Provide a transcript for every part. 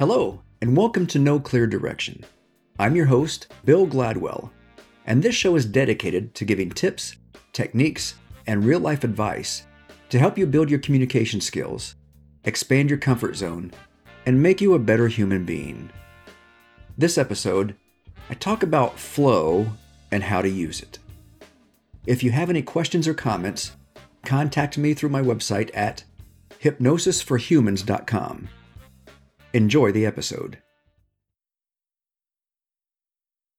Hello, and welcome to No Clear Direction. I'm your host, Bill Gladwell, and this show is dedicated to giving tips, techniques, and real life advice to help you build your communication skills, expand your comfort zone, and make you a better human being. This episode, I talk about flow and how to use it. If you have any questions or comments, contact me through my website at hypnosisforhumans.com. Enjoy the episode.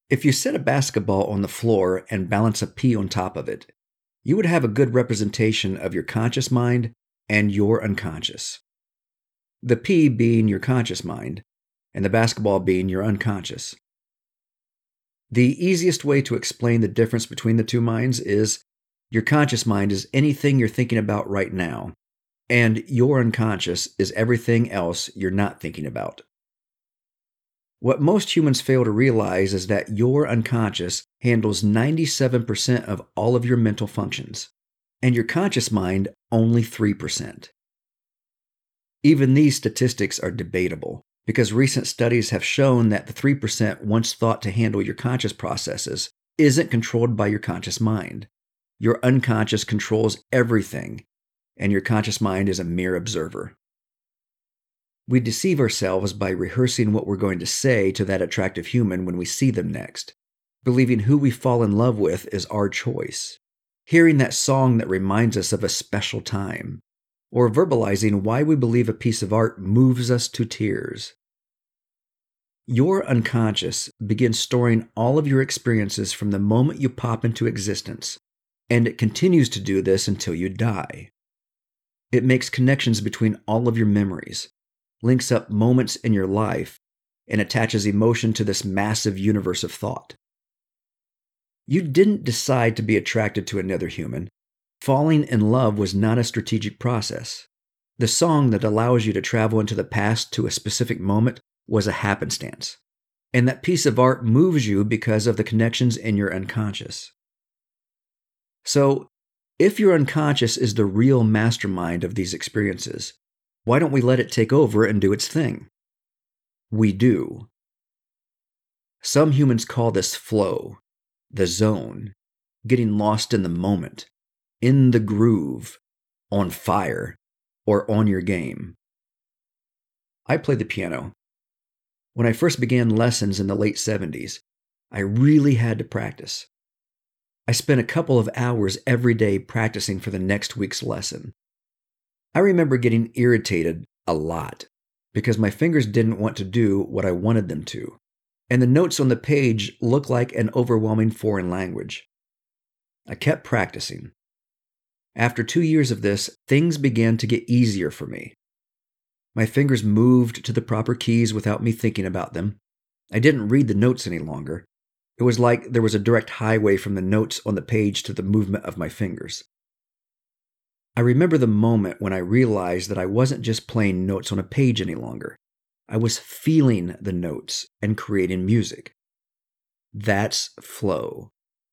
If you set a basketball on the floor and balance a pea on top of it, you would have a good representation of your conscious mind and your unconscious. The pea being your conscious mind, and the basketball being your unconscious. The easiest way to explain the difference between the two minds is your conscious mind is anything you're thinking about right now, and your unconscious is everything else you're not thinking about. What most humans fail to realize is that your unconscious handles 97% of all of your mental functions, and your conscious mind only 3%. Even these statistics are debatable because recent studies have shown that the 3% once thought to handle your conscious processes isn't controlled by your conscious mind. Your unconscious controls everything, and your conscious mind is a mere observer. We deceive ourselves by rehearsing what we're going to say to that attractive human when we see them next, believing who we fall in love with is our choice, hearing that song that reminds us of a special time, or verbalizing why we believe a piece of art moves us to tears. Your unconscious begins storing all of your experiences from the moment you pop into existence, and it continues to do this until you die. It makes connections between all of your memories, links up moments in your life, and attaches emotion to this massive universe of thought. You didn't decide to be attracted to another human. Falling in love was not a strategic process. The song that allows you to travel into the past to a specific moment was a happenstance. And that piece of art moves you because of the connections in your unconscious. So, if your unconscious is the real mastermind of these experiences, why don't we let it take over and do its thing? We do. Some humans call this flow, the zone, getting lost in the moment, in the groove, on fire, or on your game. I play the piano. When I first began lessons in the late 70s, I really had to practice. I spent a couple of hours every day practicing for the next week's lesson. I remember getting irritated a lot because my fingers didn't want to do what I wanted them to, and the notes on the page looked like an overwhelming foreign language. I kept practicing. After two years of this, things began to get easier for me. My fingers moved to the proper keys without me thinking about them. I didn't read the notes any longer. It was like there was a direct highway from the notes on the page to the movement of my fingers. I remember the moment when I realized that I wasn't just playing notes on a page any longer. I was feeling the notes and creating music. That's flow.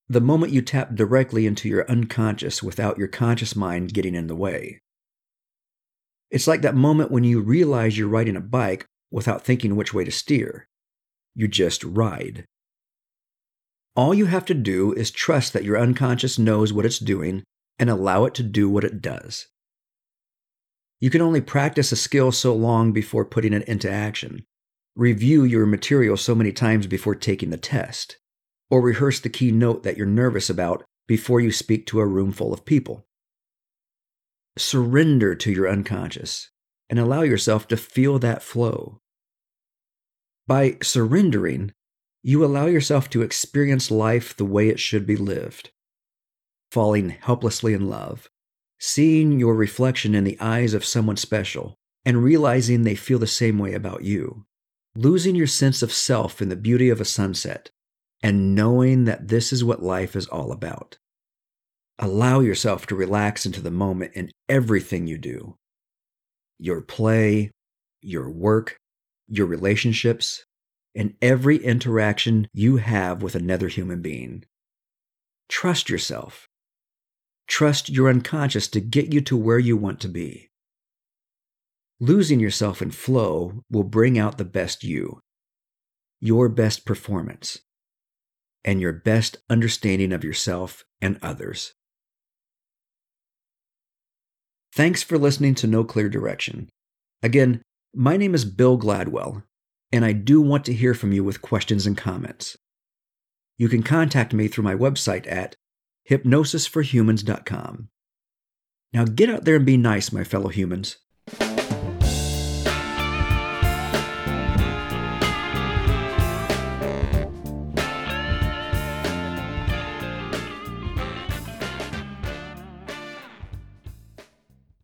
The moment you tap directly into your unconscious without your conscious mind getting in the way. It's like that moment when you realize you're riding a bike without thinking which way to steer. You just ride. All you have to do is trust that your unconscious knows what it's doing and allow it to do what it does. You can only practice a skill so long before putting it into action. Review your material so many times before taking the test. Or rehearse the key note that you're nervous about before you speak to a room full of people. Surrender to your unconscious and allow yourself to feel that flow. By surrendering, you allow yourself to experience life the way it should be lived. Falling helplessly in love, seeing your reflection in the eyes of someone special, and realizing they feel the same way about you. Losing your sense of self in the beauty of a sunset, and knowing that this is what life is all about. Allow yourself to relax into the moment in everything you do your play, your work, your relationships, in every interaction you have with another human being. Trust yourself. Trust your unconscious to get you to where you want to be. Losing yourself in flow will bring out the best you, your best performance, and your best understanding of yourself and others. Thanks for listening to No Clear Direction. Again, my name is Bill Gladwell, and I do want to hear from you with questions and comments. You can contact me through my website at hypnosisforhumans.com. Now get out there and be nice, my fellow humans.